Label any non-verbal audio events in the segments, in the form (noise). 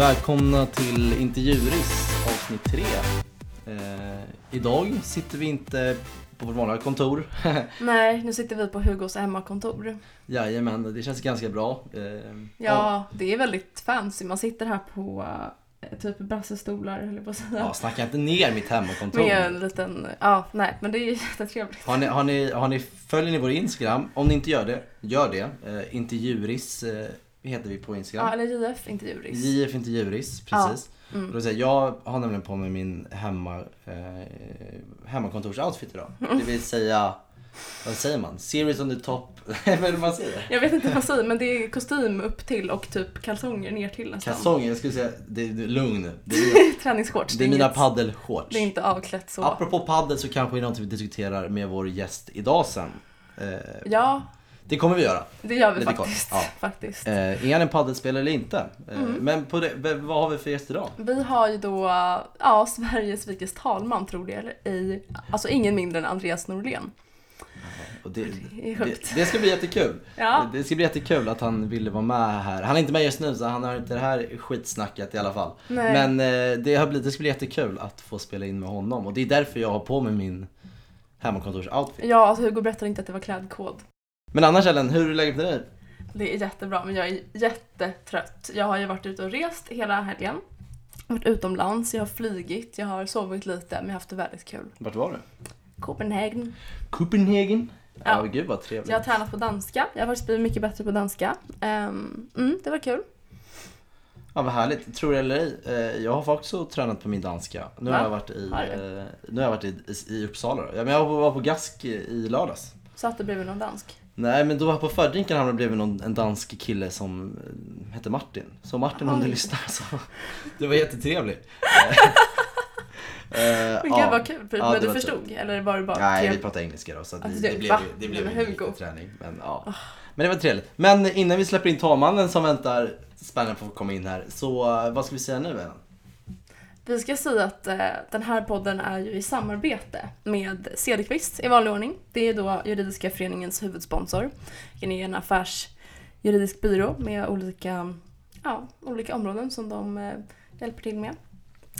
Välkomna till Intervjuris avsnitt 3. Eh, idag sitter vi inte på vårt vanliga kontor. (laughs) Nej, nu sitter vi på Hugos hemmakontor. Jajamän, det känns ganska bra. Eh, Ja, det är väldigt fancy. Man sitter här på eh, typ brassestolar, höll jag på att säga. ja, snacka inte ner mitt hemmakontor. Med en liten, ja nej men det är (laughs) jättetrevligt. Har ni, har ni, har ni, följer ni vår Instagram? Om ni inte gör det, gör det. Eh, intervjuris eh, heter vi på Ja, Instagram. eller JF, inte juris. JF Intervjuris, precis. Mm. Och då säger jag, jag har nämligen på mig min hemma, eh, hemmakontorsoutfit idag. (laughs) Det vill säga, vad säger man? Series on the top. (laughs) vad är det man säger? Jag vet inte vad jag säger, men det är kostym upp till och typ kalsonger ner till nästan. Kalsonger, jag skulle säga, det är lugn nu. Det är, (laughs) Träningsshorts. det är mina paddelshorts. Det är inte avklätt så. Apropå paddel så kanske det är något vi diskuterar med vår gäst idag sen. Eh, Ja, det kommer vi göra. det gör vi Lite faktiskt. ja. faktiskt. Eh, är han en paddelspelare eller inte? Eh, Mm. Men på det, vad har vi för gäst idag? Vi har ju då, ja, Sveriges vikes talman tror det eller ej. Alltså ingen mindre än Andreas Norlén. Det, Det det, det ska bli jättekul. Ja. Det ska bli jättekul att han ville vara med här. Han är inte med just nu så han har inte det här skitsnacket i alla fall. Nej. Men eh, det, har blivit, det ska bli jättekul att få spela in med honom och det är därför jag har på mig min hemmakontorsoutfit. Ja, alltså Hugo berättade inte att det var klädkod. Men annars Ellen, hur är läget med dig? Det är jättebra, men jag är jättetrött. Jag har ju varit ute och rest hela helgen. Varit utomlands, jag har flygit, jag har sovit lite, men jag har haft det väldigt kul. Vart var du? Copenhagen. Copenhagen? Ja, Ja. gud vad trevligt. Jag har tränat på danska. Jag har faktiskt blivit mycket bättre på danska. Ehm, mm, det var kul. Ja vad härligt, tror det eller ej. eh, Jag har också tränat på min danska. Nu Va? har jag varit i, eh, nu har jag varit i, i Uppsala då. Ja, men jag var på Gask i lördags. Satt du bredvid någon dansk? Nej men då på fördrinken hamnade det bredvid någon, en dansk kille som eh, hette Martin. Så Martin om du lyssnar så. (laughs) Det var jättetrevligt. Eh, (laughs) Men gud ja. vad kul. Ja, men det du förstod? Eller var det bara Nej trevligt? vi pratade engelska då så Alltså, det, det- blev, va? det blev liten Hugo. träning. Men, ja. men det var trevligt. Men innan vi släpper in talmannen som väntar spännande på att komma in här. Så eh, vad ska vi säga nu Ellen? Vi ska säga att eh, den här podden är ju i samarbete med Cederqvist i vanlig ordning. Det är då Juridiska föreningens huvudsponsor. Det är en affärsjuridisk byrå med olika, ja, olika områden som de eh, hjälper till med.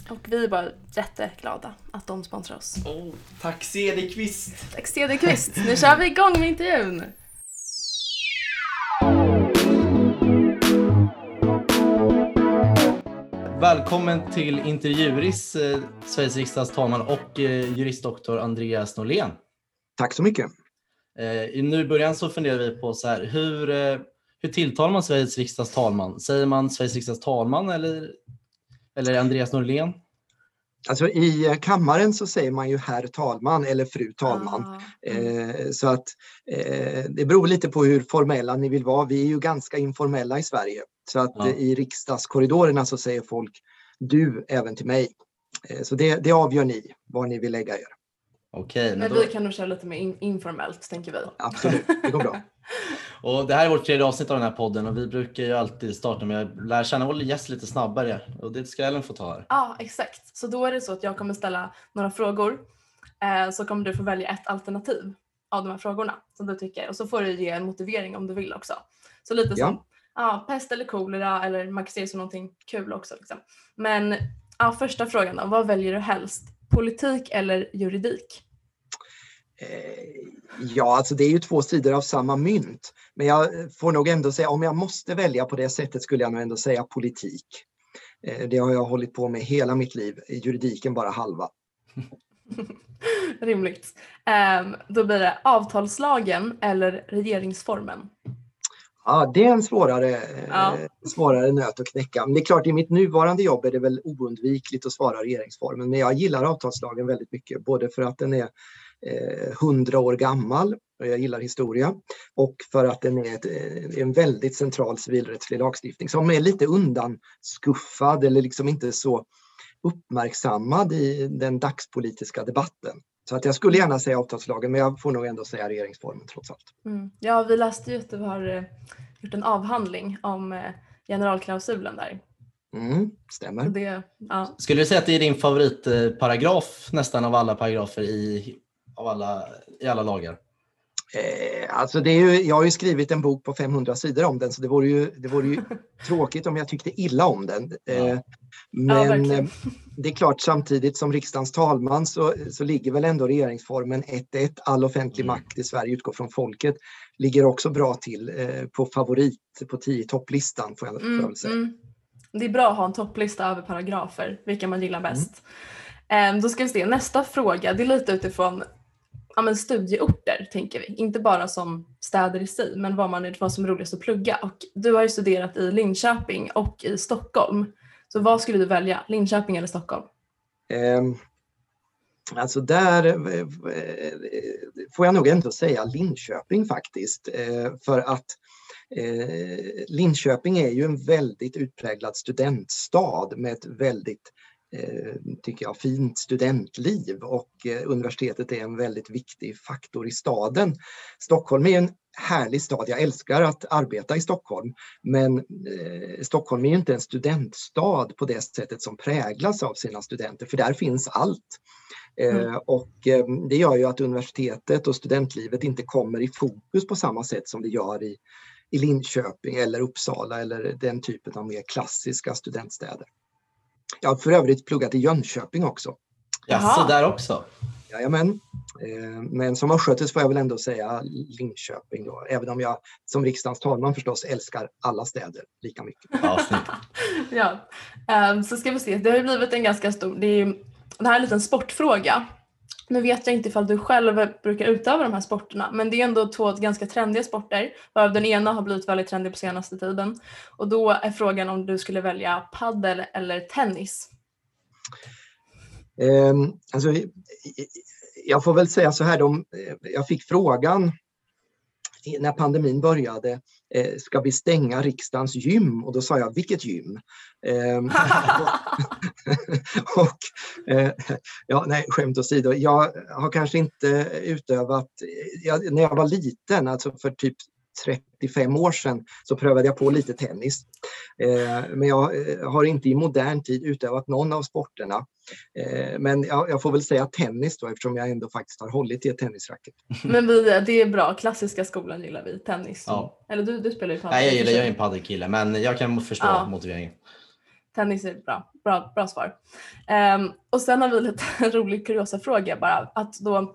Och vi är bara jätteglada att de sponsrar oss. Oh, tack Cederqvist! Tack Cederqvist! Nu kör vi igång med intervjun! Välkommen till Intervjuris, eh, Sveriges riksdags talman och eh, juristdoktor Andreas Norlén. Tack så mycket. Eh, i nu i början så funderar vi på så här, hur, hur tilltalar man Sveriges riksdags talman? Säger man Sveriges riksdags talman eller, eller Andreas Norlén? Alltså, I kammaren så säger man ju herr talman eller fru talman. Ah, mm. Eh, så att eh, det beror lite på hur formella ni vill vara. Vi är ju ganska informella i Sverige. Så att Ja. i riksdagskorridorerna så säger folk du även till mig. Eh, så det, det avgör ni, var ni vill lägga er. Okej, men Men då, vi kan nog köra lite mer in- informellt, tänker vi. Absolut, det går bra. (laughs) och det här är vårt tredje avsnitt av den här podden och vi brukar ju alltid starta med att lära känna vår gäst lite snabbare och det ska Ellen få ta här. Ja, exakt. Så då är det så att jag kommer ställa några frågor. Eh, så kommer du få välja ett alternativ av de här frågorna som du tycker. Och så får du ge en motivering om du vill också. Så lite Ja. som ja, pest eller kolera eller man kan se det som någonting kul också. Liksom. Men ja, första frågan då. Vad väljer du helst? Politik eller juridik? Eh, Ja, alltså det är ju två sidor av samma mynt. Men jag får nog ändå säga, om jag måste välja på det sättet skulle jag nog ändå säga politik. Eh, Det har jag hållit på med hela mitt liv, juridiken bara halva. (laughs) Rimligt. Ehm, då blir det avtalslagen eller regeringsformen. Ja, det är en svårare, eh, Ja. svårare nöt att knäcka. Men det är klart, i mitt nuvarande jobb är det väl oundvikligt att svara regeringsformen. Men jag gillar avtalslagen väldigt mycket, både för att den är eh, 100 år gammal, och jag gillar historia, och för att den är ett, eh, en väldigt central civilrättslig lagstiftning som är lite undanskuffad eller liksom inte så uppmärksammad i den dagspolitiska debatten. Så att jag skulle gärna säga avtalslagen, men jag får nog ändå säga regeringsformen trots allt. Mm. Ja, vi läste ju att du har eh, gjort en avhandling om eh, generalklausulen där. Mm, stämmer. det, ja. Skulle du säga att det är din favoritparagraf nästan av alla paragrafer i, av alla, i alla lagar? Eh, alltså det är ju, jag har ju skrivit en bok på 500 sidor om den så det vore ju, det vore ju (laughs) tråkigt om jag tyckte illa om den. Eh, men Ja, eh, det är klart samtidigt som riksdagens talman så, så ligger väl ändå regeringsformen 1.1, all offentlig Mm. makt i Sverige utgår från folket, ligger också bra till eh, på favorit på 10 topplistan får jag, får jag Mm, säga. mm. Det är bra att ha en topplista över paragrafer, vilka man gillar bäst. Ehm, då ska vi se, nästa fråga, det är lite utifrån ja, men studieorter tänker vi. Inte bara som städer i sig, men vad, man, vad som är roligast att plugga. Och du har ju studerat i Linköping och i Stockholm. Så vad skulle du välja, Linköping eller Stockholm? Um, Alltså där eh, får jag nog ändå säga Linköping faktiskt. Eh, för att eh, Linköping är ju en väldigt utpräglad studentstad med ett väldigt tycker jag, fint studentliv och eh, universitetet är en väldigt viktig faktor i staden. Stockholm är en härlig stad, jag älskar att arbeta i Stockholm men eh, Stockholm är inte en studentstad på det sättet som präglas av sina studenter för där finns allt. Eh, Mm. och eh, det gör ju att universitetet och studentlivet inte kommer i fokus på samma sätt som det gör i, i Linköping eller Uppsala eller den typen av mer klassiska studentstäder. Jag har för övrigt pluggat i Jönköping också. Jaså, där också? Jajamän. Eh, Men som östgöte får jag väl ändå säga Linköping då, även om jag som riksdagens talman förstås älskar alla städer lika mycket. (laughs) Ja, ehm, så ska vi se. Det har ju blivit en ganska stor, det, är ju, det här är en liten sportfråga. Nu vet jag inte ifall du själv brukar utöva de här sporterna, men det är ändå två ganska trendiga sporter, varav den ena har blivit väldigt trendig på senaste tiden. Och då är frågan om du skulle välja paddel eller tennis. Um, Alltså, jag får väl säga så här, de, eh, jag fick frågan när pandemin började, eh, ska vi stänga riksdagens gym? Och då sa jag, vilket gym? Ehm, (laughs) och, eh, ja, nej, skämt åsido, jag har kanske inte utövat, eh, jag, när jag var liten, alltså för typ 35 år sedan, så prövade jag på lite tennis. Eh, men jag eh, har inte i modern tid utövat någon av sporterna. Eh, men jag, jag får väl säga tennis då eftersom jag ändå faktiskt har hållit i ett tennisracket. (laughs) Men vi, det är bra, klassiska skolan gillar vi, tennis. Ja. Eller du, du spelar ju padel. Nej, jag gillar, jag är en paddelkille, men jag kan förstå Ja. motiveringen. Tennis är bra, bra, bra svar. Ehm, och sen har vi lite (laughs) rolig kuriosa fråga bara. Att då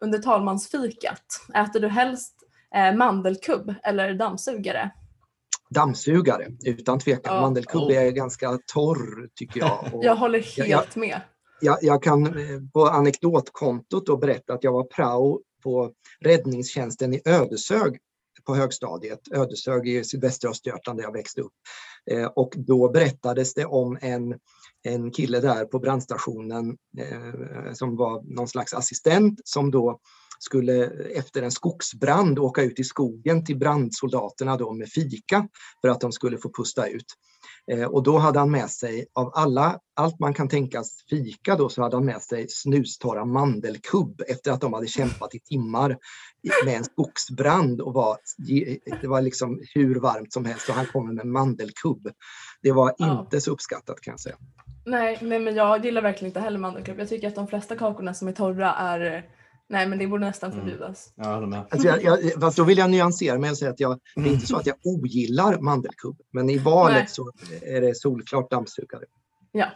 under talmansfikat, äter du helst mandelkubb eller dammsugare? Dammsugare, utan tvekan. Ja. Mandelkubb Oh. är ganska torr tycker jag. (laughs) Och Jag håller helt Ja, med. jag, jag kan eh, på anekdotkontot då berätta att jag var prao på räddningstjänsten i Ödeshög på högstadiet. Ödeshög i sydvästra Östergötland där jag växte upp. Eh, och då berättades det om en, en kille där på brandstationen eh, som var någon slags assistent som då skulle efter en skogsbrand åka ut i skogen till brandsoldaterna då med fika för att de skulle få pusta ut. Eh, och då hade han med sig, av alla, allt man kan tänkas fika då, så hade han med sig snustorra mandelkubb efter att de hade kämpat i timmar med en skogsbrand och var, det var liksom hur varmt som helst och han kommer med mandelkubb. Det var inte så uppskattat kan jag säga. Nej, nej, men jag gillar verkligen inte heller mandelkubb. Jag tycker att de flesta kakorna som är torra är Nej, men det borde nästan Mm. förbjudas. Jag håller med. Alltså jag, jag, fast då vill jag nyansera mig och säga att jag, det är inte så att jag ogillar mandelkubb, men i valet Nej. så är det solklart dammsugare. Ja.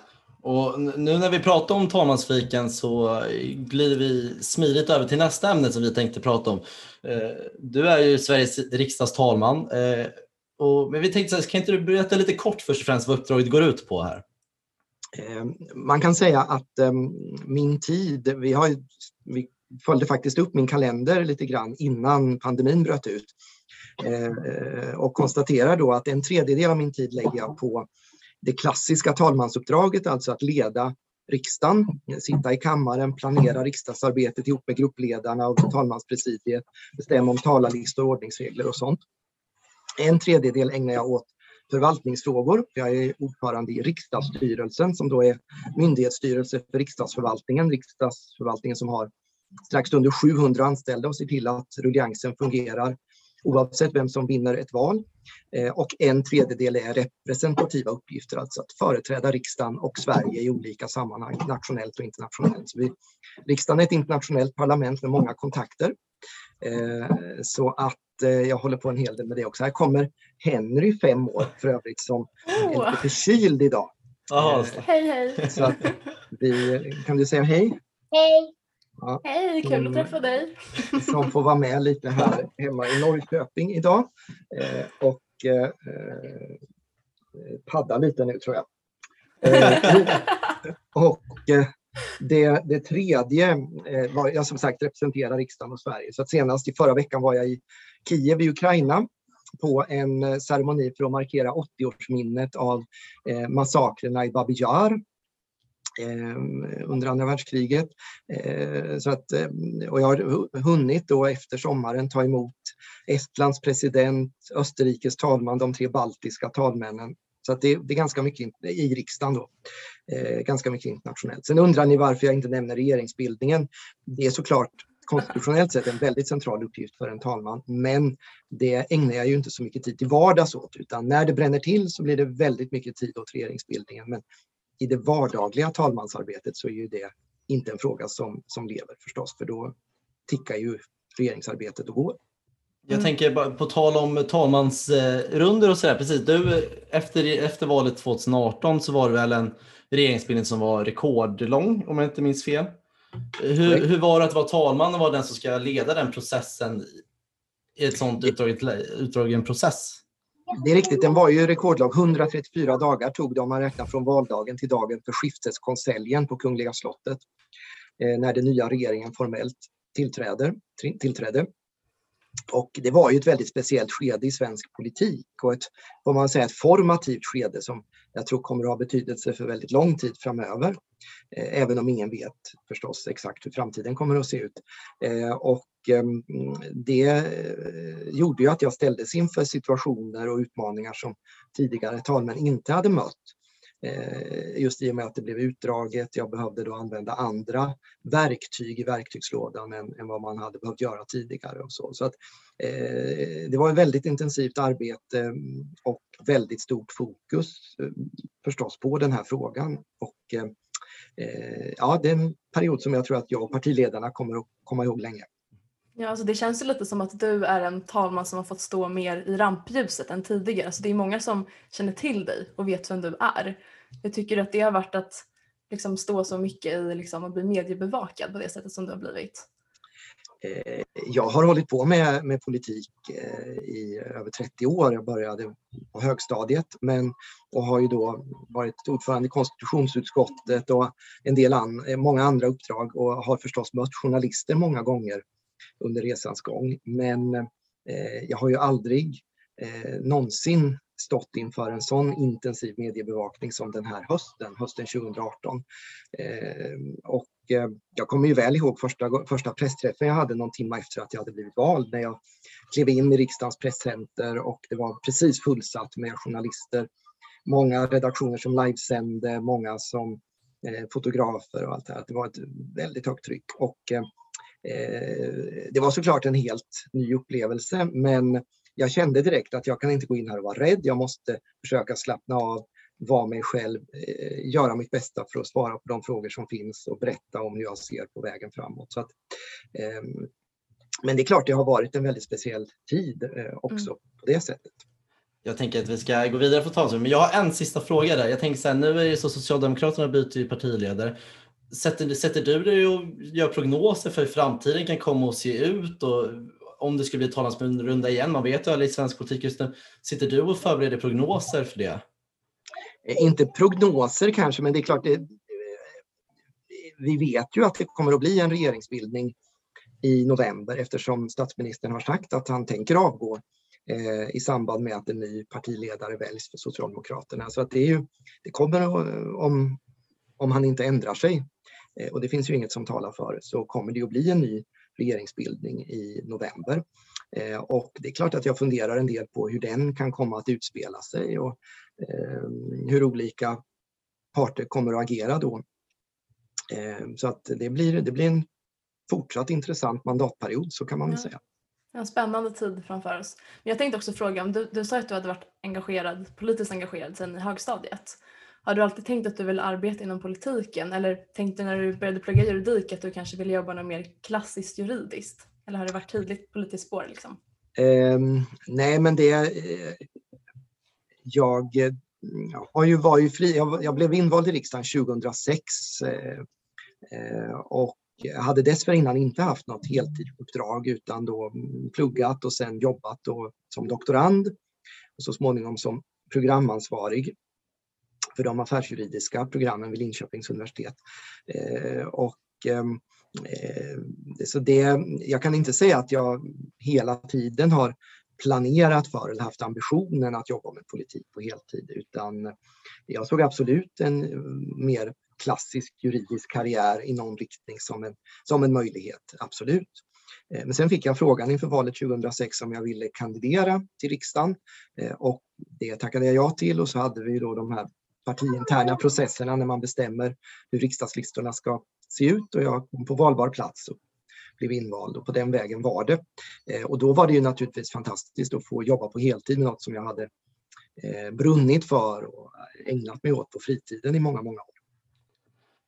Och nu när vi pratar om talmansfiken så glider vi smidigt över till nästa ämne som vi tänkte prata om. Eh, Du är ju Sveriges riksdags talman. eh, Och, men vi tänkte, så kan inte du berätta lite kort först och främst vad uppdraget går ut på här? Eh, Man kan säga att eh, min tid, vi, har, ju- vi följde faktiskt upp min kalender lite grann innan pandemin bröt ut eh, och konstaterar då att en tredjedel av min tid lägger jag på det klassiska talmansuppdraget, alltså att leda riksdagen, sitta i kammaren, planera riksdagsarbetet ihop med gruppledarna och talmanspresidiet, bestämma om talarlistor, ordningsregler och sånt. En tredjedel ägnar jag åt förvaltningsfrågor. Jag är ordförande i riksdagsstyrelsen som då är myndighetsstyrelse för riksdagsförvaltningen. Riksdagsförvaltningen som har strax under 700 anställda och ser till att rulliansen fungerar oavsett vem som vinner ett val. Eh, Och en tredjedel är representativa uppgifter, alltså att företräda riksdagen och Sverige i olika sammanhang, nationellt och internationellt. Så vi, riksdagen är ett internationellt parlament med många kontakter. Så att jag håller på en hel del med det också. Här kommer Henry, fem år för övrigt, som är lite förkyld idag. Oh. Hej hej! Så att vi, kan du säga hej? Hej! Ja, hej, kul att träffa dig! Som får vara med lite här hemma i Norrköping idag. Och padda lite nu tror jag. och det, det tredje eh, var, jag som sagt representerar riksdagen och Sverige. Så senast i förra veckan var jag i Kiev i Ukraina på en eh, ceremoni för att markera 80-årsminnet av eh, massakrerna i Babi Yar eh, Eh, under andra världskriget. Eh, så att, eh, och jag har hunnit då efter sommaren ta emot Estlands president, Österrikes talman, de tre baltiska talmännen så att det, det, är ganska mycket i riksdagen då. Eh, ganska mycket internationellt. Sen undrar ni varför jag inte nämner regeringsbildningen. Det är såklart konstitutionellt sett en väldigt central uppgift för en talman, men det ägnar jag ju inte så mycket tid till vardags åt, utan när det bränner till så blir det väldigt mycket tid åt regeringsbildningen. Men i det vardagliga talmansarbetet så är ju det inte en fråga som, som lever förstås, för då tickar ju regeringsarbetet och går. Jag mm. tänker på tal om talmansrunder och sådär, precis. Du, efter, efter valet 2018 så var det väl en regeringsbildning som var rekordlång om jag inte minns fel. Hur, hur var det att vara talman och vara den som ska leda den processen i ett sånt utdragen process? Det är riktigt, den var ju rekordlång. 134 dagar tog det om man räknar från valdagen till dagen för skifteskonseljen på Kungliga slottet eh, när den nya regeringen formellt tillträder, tillträdde. Och det var ju ett väldigt speciellt skede i svensk politik och ett, vad man säga, ett formativt skede som jag tror kommer att ha betydelse för väldigt lång tid framöver. Eh, även om ingen vet förstås exakt hur framtiden kommer att se ut. Eh, och Ehm, det eh, gjorde ju att jag ställdes inför situationer och utmaningar som tidigare talmän inte hade mött. Eh, just i och med att det blev utdraget. Jag behövde då använda andra verktyg i verktygslådan än, än vad man hade behövt göra tidigare. Och så. Så att, eh, det var ett väldigt intensivt arbete mm, och väldigt stort fokus eh, förstås på den här frågan. Och, eh, eh, ja, det är en period som jag tror att jag och partiledarna kommer att komma ihåg länge. Ja, alltså det känns ju lite som att du är en talman som har fått stå mer i rampljuset än tidigare. Alltså det är många som känner till dig och vet vem du är. Jag tycker att det har varit att liksom stå så mycket i liksom att bli mediebevakad på det sättet som du har blivit. Eh, jag har hållit på med, med politik eh, i över 30 år. Jag började på högstadiet men, och har ju då varit ordförande i konstitutionsutskottet och en del an, eh, många andra uppdrag och har förstås mött journalister många gånger under resans gång. Men eh, jag har ju aldrig eh, någonsin stått inför en sån intensiv mediebevakning som den här hösten, hösten 2018. Eh, och eh, jag kommer ju väl ihåg första, första pressträffen jag hade någon timme efter att jag hade blivit vald när jag klev in i riksdagens presscenter och det var precis fullsatt med journalister. Många redaktioner som livesände, många som eh, fotografer och allt det här. Det var ett väldigt högt tryck och eh, det var såklart en helt ny upplevelse men jag kände direkt att jag kan inte gå in här och vara rädd. Jag måste försöka slappna av, vara mig själv, eh, göra mitt bästa för att svara på de frågor som finns och berätta om hur jag ser på vägen framåt. Så att, ehm, men det är klart, det har varit en väldigt speciell tid eh, också mm. på det sättet. Jag tänker att vi ska gå vidare på talsum, men jag har en sista fråga där. Jag tänker så här, nu är det så Socialdemokraterna byter partiledare Sätter, sätter du dig och gör prognoser för hur framtiden kan komma att se ut och om det skulle bli talmansrunda igen? Man vet ju alla i svensk politik just nu. Sitter du och förbereder prognoser för det? Eh, inte prognoser kanske, men det är klart, det, vi vet ju att det kommer att bli en regeringsbildning i november eftersom statsministern har sagt att han tänker avgå eh, i samband med att en ny partiledare väljs för Socialdemokraterna. Så att det, är ju, det kommer att, om, om han inte ändrar sig och det finns ju inget som talar för, så kommer det att bli en ny regeringsbildning i november. Eh, och det är klart att jag funderar en del på hur den kan komma att utspela sig och eh, hur olika parter kommer att agera då. Så att det blir, det blir en fortsatt intressant mandatperiod, så kan man väl säga. En spännande tid framför oss. Men jag tänkte också fråga, om du, du sa att du hade varit engagerad, politiskt engagerad sedan i högstadiet. Har du alltid tänkt att du vill arbeta inom politiken eller tänkte när du började plugga juridik att du kanske ville jobba något mer klassiskt juridiskt? Eller har det varit tydligt politiskt spår? Liksom? Eh, nej, men det... Eh, jag, jag har ju var ju fri, jag, jag, blev invald i riksdagen 2006 eh, eh, och hade dessförinnan inte haft något heltidsuppdrag utan då pluggat och sen jobbat då som doktorand och så småningom som programansvarig för de affärsjuridiska programmen vid Linköpings universitet. Eh, och, ehm, eh, så det, jag kan inte säga att jag hela tiden har planerat för eller haft ambitionen att jobba med politik på heltid utan jag såg absolut en mm, mer klassisk juridisk karriär i någon riktning som en, som en möjlighet, absolut. Eh, men sen fick jag frågan inför valet 2006 om jag ville kandidera till riksdagen eh, och det tackade jag ja till och så hade vi då de här partiinterna processerna när man bestämmer hur riksdagslistorna ska se ut och jag kom på valbar plats och blev invald och på den vägen var det. Eh, och då var det ju naturligtvis fantastiskt att få jobba på heltid med något som jag hade eh, brunnit för och ägnat mig åt på fritiden i många, många år.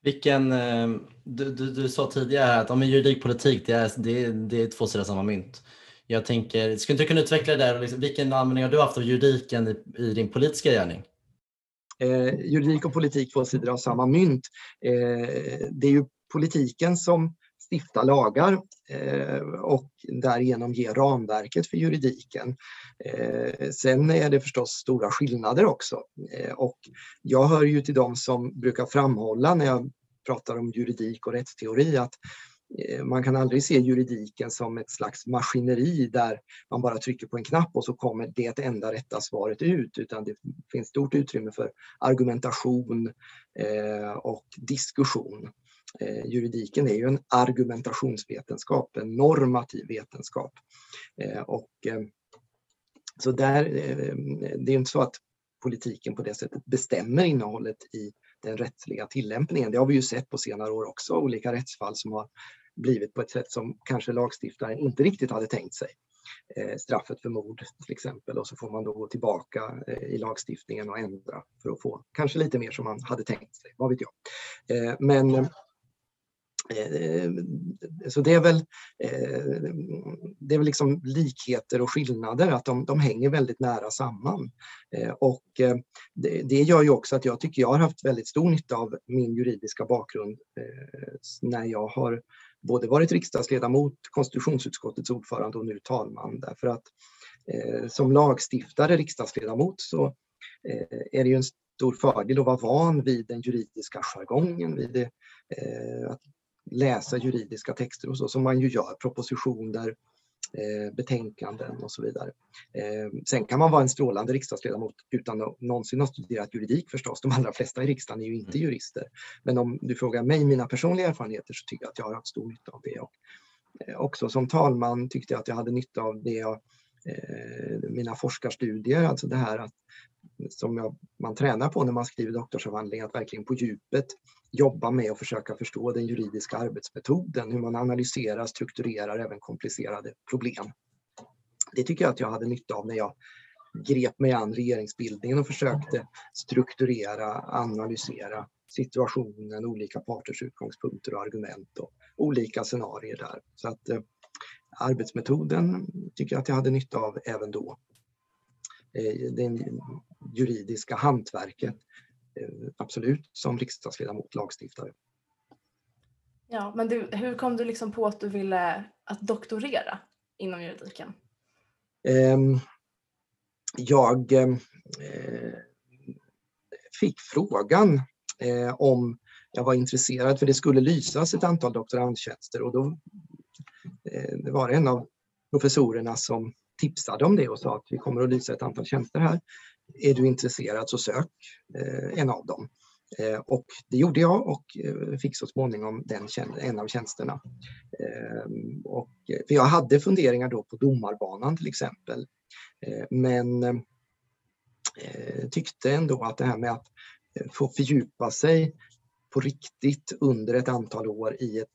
Vilken, eh, du, du, du sa tidigare att om juridik det är, det, det är två sidor av samma mynt. Jag tänker, skulle du kunna utveckla det där? Liksom, vilken användning har du haft av juridiken i, i din politiska gärning? Eh, juridik och politik två sidor av samma mynt. Eh, det är ju politiken som stiftar lagar eh, och därigenom ger ramverket för juridiken. Eh, sen är det förstås stora skillnader också eh, och jag hör ju till dem som brukar framhålla när jag pratar om juridik och rättsteori att Eh, man kan aldrig se juridiken som ett slags maskineri där man bara trycker på en knapp och så kommer det enda rätta svaret ut utan det finns stort utrymme för argumentation eh, och diskussion. Eh, juridiken är ju en argumentationsvetenskap, en normativ vetenskap. Och, så där, det är inte så att politiken på det sättet bestämmer innehållet i den rättsliga tillämpningen. Det har vi ju sett på senare år också, olika rättsfall som har blivit på ett sätt som kanske lagstiftaren inte riktigt hade tänkt sig. Eh, straffet för mord till exempel och så får man då gå tillbaka eh, i lagstiftningen och ändra för att få kanske lite mer som man hade tänkt sig, vad vet jag. Eh, men Eh, Eh, så det är väl, eh, det är väl liksom likheter och skillnader, att de, de hänger väldigt nära samman. Eh, och det, det, gör ju också att jag tycker jag har haft väldigt stor nytta av min juridiska bakgrund när jag har både varit riksdagsledamot, konstitutionsutskottets ordförande och nu talman. Därför att som lagstiftare, riksdagsledamot, så är det ju en stor fördel att vara van vid den juridiska jargongen, vid det, att läsa juridiska texter och så som man ju gör, propositioner, eh, betänkanden och så vidare. Eh, sen kan man vara en strålande riksdagsledamot utan att någonsin ha studerat juridik förstås. De allra flesta i riksdagen är ju inte mm. jurister. Men om du frågar mig mina personliga erfarenheter så tycker jag att jag har haft stor nytta av det. Och, eh, också som talman tyckte jag att jag hade nytta av det jag, eh, mina forskarstudier, alltså det här att som jag, man tränar på när man skriver doktorsavhandling, att verkligen på djupet jobba med att försöka förstå den juridiska arbetsmetoden, hur man analyserar, strukturerar även komplicerade problem. Det tycker jag att jag hade nytta av när jag grep mig an regeringsbildningen och försökte strukturera, analysera situationen, olika parters utgångspunkter och argument och olika scenarier där. Så att eh, arbetsmetoden tycker jag att jag hade nytta av även då. Eh, det juridiska hantverket absolut som riksdagsledamot, lagstiftare. Ja, men du, hur kom du liksom på att du ville att doktorera inom juridiken? Um, jag uh, fick frågan uh, om jag var intresserad, för det skulle lysas ett antal doktorandtjänster och då det var en av professorerna som tipsade om det och sa att vi kommer att lysa ett antal tjänster här är du intresserad så sök eh, en av dem. Eh, och det gjorde jag och eh, fick så småningom den, en av tjänsterna. Ehm, och, eh, för jag hade funderingar då på domarbanan till exempel. Eh, men eh, tyckte ändå att det här med att få fördjupa sig på riktigt under ett antal år i ett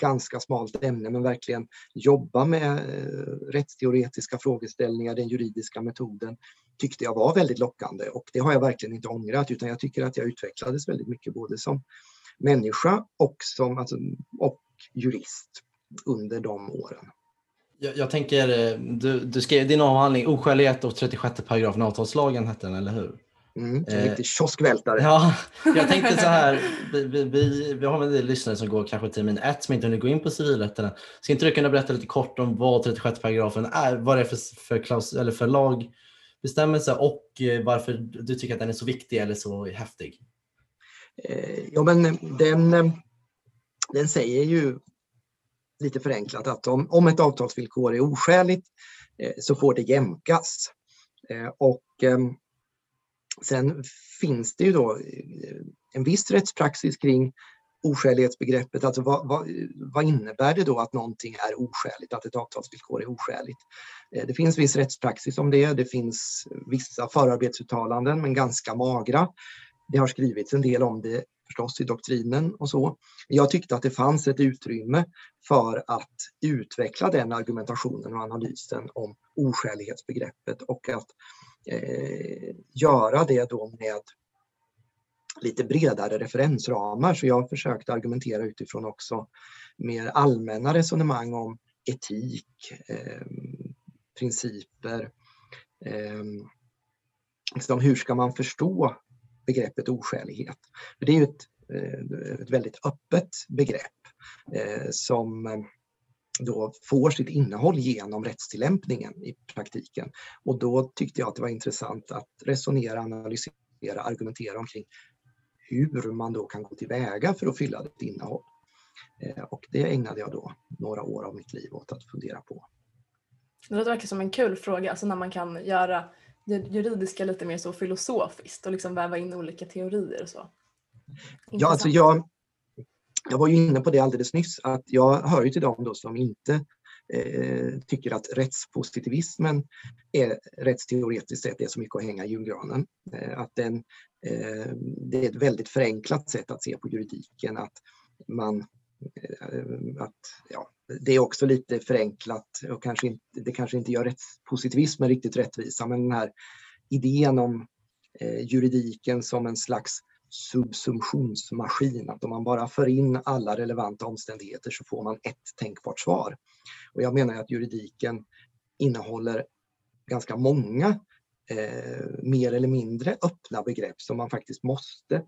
ganska smalt ämne men verkligen jobba med eh, rättsteoretiska frågeställningar, den juridiska metoden tyckte jag var väldigt lockande och det har jag verkligen inte ångrat utan jag tycker att jag utvecklades väldigt mycket både som människa och som alltså, och jurist. under de åren. Jag, jag tänker, eh, du, du skrev din avhandling Oskälighet och 36 paragrafen avtalslagen hette den, eller hur? Mm, en riktig kioskvältare. Ja, (laughs) jag tänkte så här, vi, vi, vi, vi har en del lyssnare som går kanske termin ett som inte hunnit gå in på civilrätten. Ska inte du kunna berätta lite kort om vad 36 paragrafen är, vad det är för, för, klaus, eller för lagbestämmelse och varför du tycker att den är så viktig eller så häftig? Eh, ja, men den, den säger ju lite förenklat att om, om ett avtalsvillkor är oskäligt eh, så får det jämkas. Eh, och ehm, Sen finns det ju då eh, en viss rättspraxis kring oskälighetsbegreppet. Alltså vad, vad, vad, innebär det då att någonting är oskäligt, att ett avtalsvillkor är oskäligt? Eh, det finns viss rättspraxis om det. Det finns vissa förarbetsuttalanden, men ganska magra. Det har skrivits en del om det förstås i doktrinen och så. Jag tyckte att det fanns ett utrymme för att utveckla den argumentationen och analysen om oskälighetsbegreppet och att eh, göra det då med lite bredare referensramar. Så jag försökte argumentera utifrån också mer allmänna resonemang om etik, eh, principer. Eh, liksom hur ska man förstå begreppet oskälighet? För det är ju ett, eh, ett väldigt öppet begrepp eh, som då får sitt innehåll genom rättstillämpningen i praktiken. Och då tyckte jag att det var intressant att resonera, analysera, argumentera omkring hur man då kan gå tillväga för att fylla ett innehåll. Eh, och det ägnade jag då några år av mitt liv åt att fundera på. Det verkligen som en kul fråga, alltså när man kan göra det juridiska lite mer så filosofiskt och liksom väva in olika teorier och så. Intressant. Ja, alltså jag, jag var ju inne på det alldeles nyss, att jag hör ju till dem då som inte eh, tycker att rättspositivismen är rättsteoretiskt sett är så mycket att hänga i julgranen. Eh, att den, eh, det är ett väldigt förenklat sätt att se på juridiken, att man eh, att, ja, det är också lite förenklat och kanske inte, det kanske inte gör rättspositivismen riktigt rättvisa, men den här idén om eh, juridiken som en slags subsumptionsmaskin, att om man bara för in alla relevanta omständigheter så får man ett tänkbart svar. Och jag menar att juridiken innehåller ganska många eh, mer eller mindre öppna begrepp som man faktiskt måste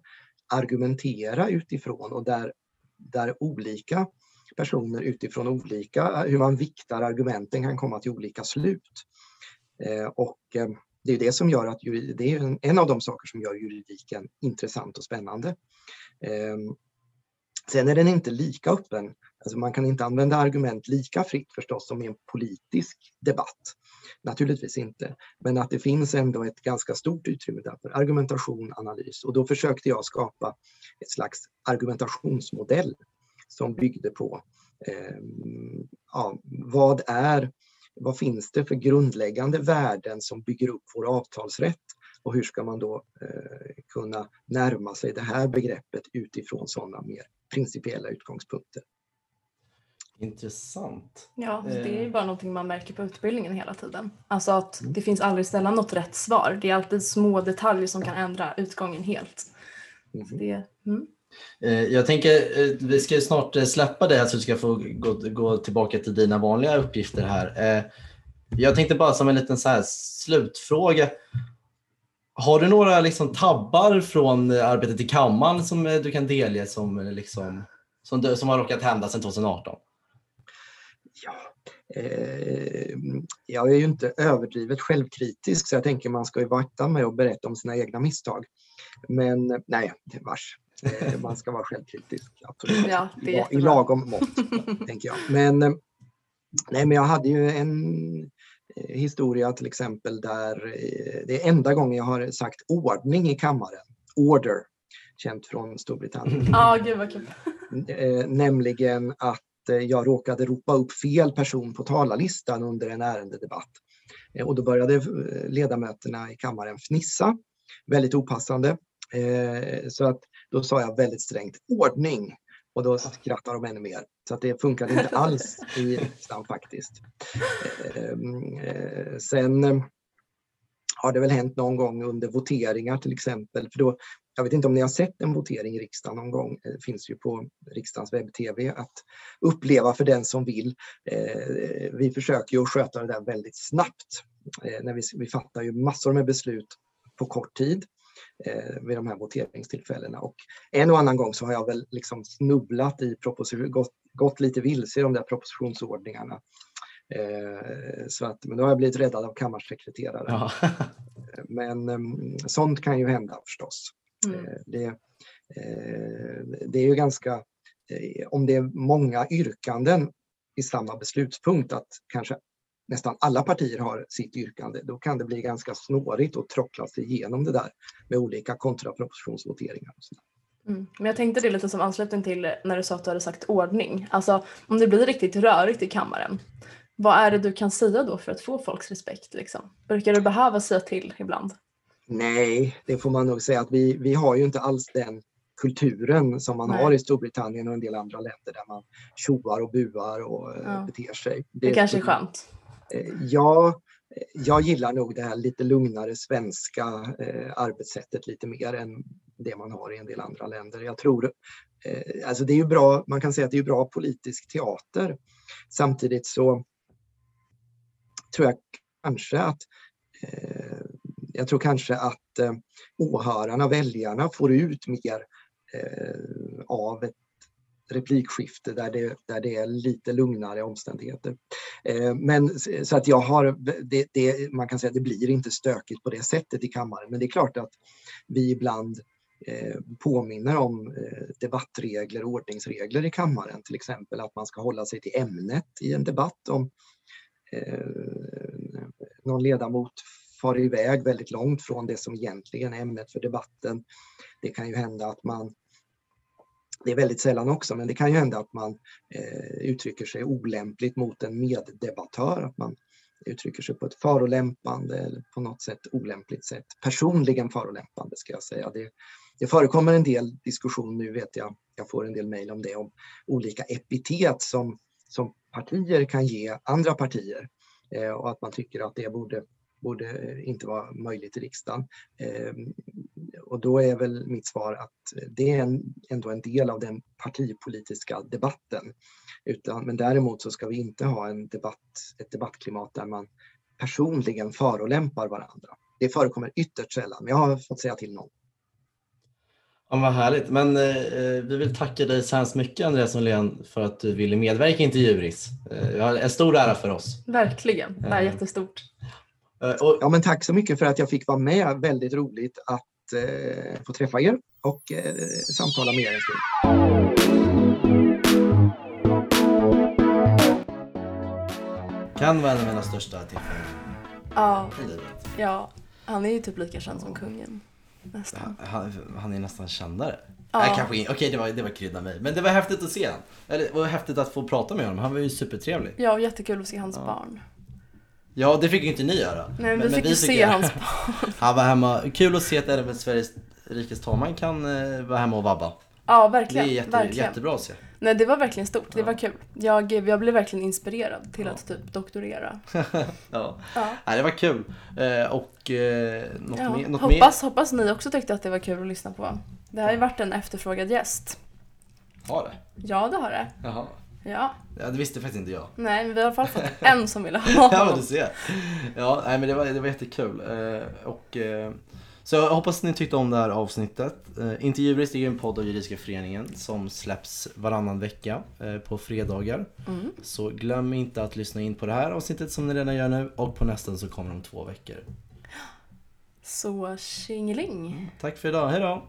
argumentera utifrån och där, där olika personer utifrån olika, hur man viktar argumenten kan komma till olika slut. Eh, och eh, det är det som gör att det är en av de saker som gör juridiken intressant och spännande. Ehm, sen är den inte lika öppen. Alltså man kan inte använda argument lika fritt förstås som i en politisk debatt. Naturligtvis inte, men att det finns ändå ett ganska stort utrymme där för argumentation, analys och då försökte jag skapa ett slags argumentationsmodell som byggde på eh, ja, vad är vad finns det för grundläggande värden som bygger upp vår avtalsrätt och hur ska man då eh, kunna närma sig det här begreppet utifrån sådana mer principiella utgångspunkter. Intressant. Ja, det är ju eh. bara någonting man märker på utbildningen hela tiden. Alltså att mm. det finns aldrig sällan något rätt svar. Det är alltid små detaljer som kan ändra utgången helt. Mm. Det, mm. Eh, jag tänker, eh, vi ska snart eh, släppa det här så du ska få gå, gå tillbaka till dina vanliga uppgifter här. Jag tänkte bara som en liten så här slutfråga. Har du några liksom tabbar från arbetet i kammaren som du kan delge som, liksom, som, som har råkat hända sedan 2018? Ja, eh, jag är ju inte överdrivet självkritisk så jag tänker man ska ju vakta med att berätta om sina egna misstag. Men nej, vars. Eh, man ska vara självkritisk, absolut. Ja, I, lagom mått, tänker jag. Men, eh, nej, men jag hade ju en eh, historia till exempel där det är enda gången jag har sagt ordning i kammaren. Order, känt från Storbritannien. Ja, oh, gud vad kul. Nämligen att jag råkade ropa upp fel person på talarlistan under en ärendedebatt. Och då började ledamöterna i kammaren fnissa, väldigt opassande. Så att då sa jag väldigt strängt ordning och då skrattar de ännu mer. Så att det funkade inte alls i riksdagen faktiskt. Eh, ehm, eh, sen eh, har det väl hänt någon gång under voteringar till exempel, för då jag vet inte om ni har sett en votering i riksdagen någon gång. Det finns ju på riksdagens webb-tv att uppleva för den som vill. Vi försöker ju att sköta det där väldigt snabbt. När vi, vi fattar ju massor med beslut på kort tid vid de här voteringstillfällena. Och en och annan gång så har jag väl liksom snubblat i proposition, gått, gått lite vilse i de där propositionsordningarna. Eh, så att, men då har jag blivit räddad av kammarsekreteraren. Ja. (laughs) men um, sånt kan ju hända förstås. Mm. Eh, det, eh, det är ju ganska, eh, om det är många yrkanden i samma beslutspunkt, att kanske nästan alla partier har sitt yrkande, då kan det bli ganska snårigt att trockla sig igenom det där med olika kontrapropositionsvoteringar. Mm. Men jag tänkte det lite som anslutning till när du sa att du hade sagt ordning. Alltså om det blir riktigt rörigt i kammaren, vad är det du kan säga då för att få folks respekt? Liksom? Brukar du behöva säga till ibland? Nej, det får man nog säga att vi, vi har ju inte alls den kulturen som man Nej. har i Storbritannien och en del andra länder där man tjoar och buar och eh, ja. beter sig. Det, det kanske är skönt. Ja, jag gillar nog det här lite lugnare svenska eh, arbetssättet lite mer än det man har i en del andra länder. Jag tror, eh, alltså det är ju bra, man kan säga att det är bra politisk teater. Samtidigt så tror jag kanske att eh, jag tror kanske att eh, åhörarna, väljarna, får ut mer eh, av ett replikskifte där det, där det är lite lugnare omständigheter. Eh, men så att jag har, det, det, man kan säga att det blir inte stökigt på det sättet i kammaren, men det är klart att vi ibland eh, påminner om eh, debattregler och ordningsregler i kammaren, till exempel att man ska hålla sig till ämnet i en debatt om Eh, någon ledamot far iväg väldigt långt från det som egentligen är ämnet för debatten. Det kan ju hända att man det är väldigt sällan också, men det kan ju hända att man eh, uttrycker sig olämpligt mot en meddebattör, att man uttrycker sig på ett förolämpande eller på något sätt olämpligt sätt. Personligen förolämpande ska jag säga. Det, det förekommer en del diskussion nu vet jag, jag får en del mejl om det, om olika epitet som, som partier kan ge andra partier eh, och att man tycker att det borde, borde inte vara möjligt i riksdagen. Eh, och då är väl mitt svar att det är en, ändå en del av den partipolitiska debatten. Utan, men däremot så ska vi inte ha en debatt, ett debattklimat där man personligen förolämpar varandra. Det förekommer ytterst sällan, men jag har fått säga till någon. Ja, vad härligt. Men eh, eh, vi vill tacka dig så hemskt mycket Andreas Norlén för att du ville medverka i Intervjuris. Eh, en stor ära för oss. Verkligen, det är eh. jättestort. Eh, och, ja, men tack så mycket för att jag fick vara med. Väldigt roligt att eh, få träffa er och eh, samtala med er en stund. Kan vara en av mina största tillfällen ja. i livet. Ja, han är ju typ lika känd som kungen. Nästan. Han, han är nästan kändare. Ja. kanske Okej, okay, det var, det var krydda mig. Men det var häftigt att se honom. Eller det var häftigt att få prata med honom. Han var ju supertrevlig. Ja, och jättekul att se hans ja. barn. Ja, det fick ju inte ni göra. Nej, men, men vi fick ju se hans (laughs) barn. Han var hemma. Kul att se att även Sveriges rikes talman kan uh, vara hemma och vabba. Ja, verkligen. Det är jätte, verkligen. jättebra att se. Nej, det var verkligen stort. Det var kul. Jag, jag blev verkligen inspirerad till ja. att typ doktorera. (laughs) ja. ja. Nej, det var kul. Eh, och eh, något, ja. mer, något hoppas, mer? hoppas ni också tyckte att det var kul att lyssna på. Det här har ju varit en efterfrågad gäst. Har det? Ja, det har det. Jaha. Ja. ja, det visste faktiskt inte jag. Nej, men vi har i alla fall fått (laughs) en som ville ha ja, du ser. Ja, nej, men det var, det var jättekul. Eh, och eh, så jag hoppas ni tyckte om det här avsnittet. Eh, Intervjurist är en podd av Juridiska Föreningen som släpps varannan vecka eh, på fredagar. Mm. Så glöm inte att lyssna in på det här avsnittet som ni redan gör nu och på nästa så kommer om två veckor. Så tjingeling! Tack för idag, hejdå!